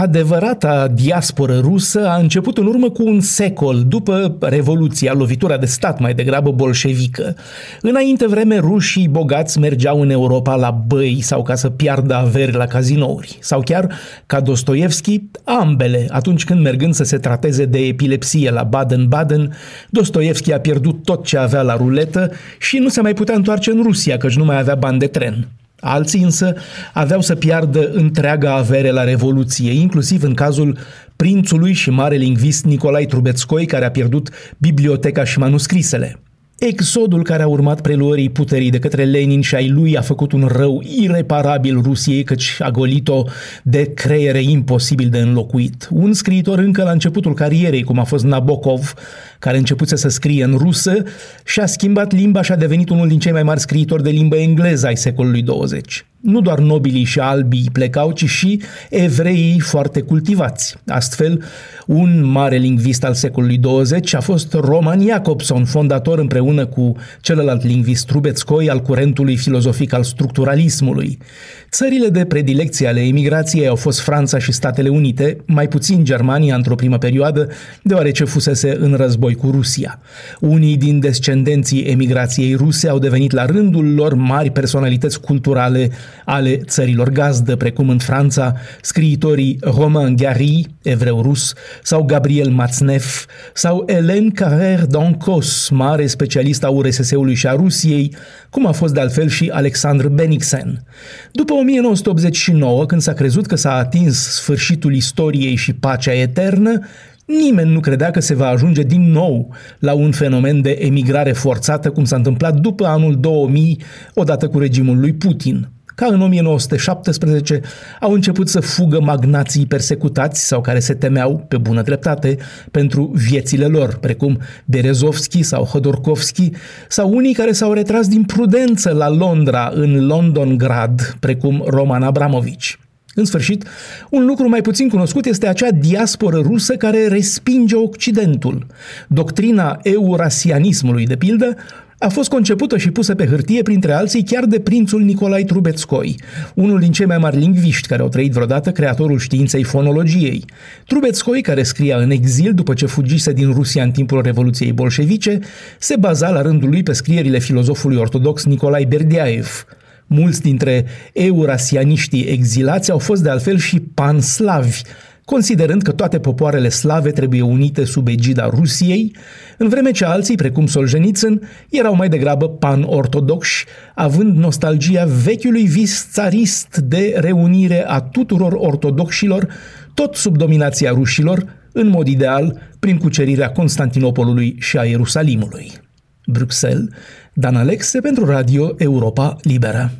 adevărata diasporă rusă a început în urmă cu un secol, după Revoluția, lovitura de stat mai degrabă bolșevică. Înainte vreme, rușii bogați mergeau în Europa la băi sau ca să piardă averi la cazinouri. Sau chiar, ca Dostoevski, ambele, atunci când mergând să se trateze de epilepsie la Baden-Baden, Dostoevski a pierdut tot ce avea la ruletă și nu se mai putea întoarce în Rusia, căci nu mai avea bani de tren. Alții însă aveau să piardă întreaga avere la Revoluție, inclusiv în cazul prințului și mare lingvist Nicolae Trubetskoi, care a pierdut biblioteca și manuscrisele. Exodul care a urmat preluării puterii de către Lenin și ai lui a făcut un rău ireparabil Rusiei, căci a golit-o de creiere imposibil de înlocuit. Un scriitor încă la începutul carierei, cum a fost Nabokov, care începuse să scrie în rusă și a schimbat limba și a devenit unul din cei mai mari scriitori de limbă engleză ai secolului 20 nu doar nobilii și albii plecau, ci și evreii foarte cultivați. Astfel, un mare lingvist al secolului 20 a fost Roman Jacobson, fondator împreună cu celălalt lingvist Trubetskoi al curentului filozofic al structuralismului. Țările de predilecție ale emigrației au fost Franța și Statele Unite, mai puțin Germania într-o primă perioadă, deoarece fusese în război cu Rusia. Unii din descendenții emigrației ruse au devenit la rândul lor mari personalități culturale ale țărilor gazdă, precum în Franța scriitorii Romain Gary, evreu-rus, sau Gabriel Matzneff, sau Hélène Carrère d'Ancos, mare specialist a URSS-ului și a Rusiei, cum a fost de altfel și Alexandru Benixen. După 1989, când s-a crezut că s-a atins sfârșitul istoriei și pacea eternă, Nimeni nu credea că se va ajunge din nou la un fenomen de emigrare forțată, cum s-a întâmplat după anul 2000, odată cu regimul lui Putin ca în 1917, au început să fugă magnații persecutați sau care se temeau, pe bună dreptate, pentru viețile lor, precum Berezovski sau Hodorkovski, sau unii care s-au retras din prudență la Londra, în Londongrad, precum Roman Abramovici. În sfârșit, un lucru mai puțin cunoscut este acea diasporă rusă care respinge Occidentul. Doctrina eurasianismului, de pildă, a fost concepută și pusă pe hârtie, printre alții, chiar de prințul Nicolae Trubetskoi, unul din cei mai mari lingviști care au trăit vreodată, creatorul științei fonologiei. Trubetskoi, care scria în exil după ce fugise din Rusia în timpul Revoluției bolșevice, se baza la rândul lui pe scrierile filozofului ortodox Nicolae Berdiaev. Mulți dintre eurasianiștii exilați au fost de altfel și panslavi, considerând că toate popoarele slave trebuie unite sub egida Rusiei, în vreme ce alții, precum Solzhenitsyn, erau mai degrabă pan-ortodoxi, având nostalgia vechiului vis țarist de reunire a tuturor ortodoxilor, tot sub dominația rușilor, în mod ideal, prin cucerirea Constantinopolului și a Ierusalimului. Bruxelles, Dan Alexe pentru Radio Europa Liberă.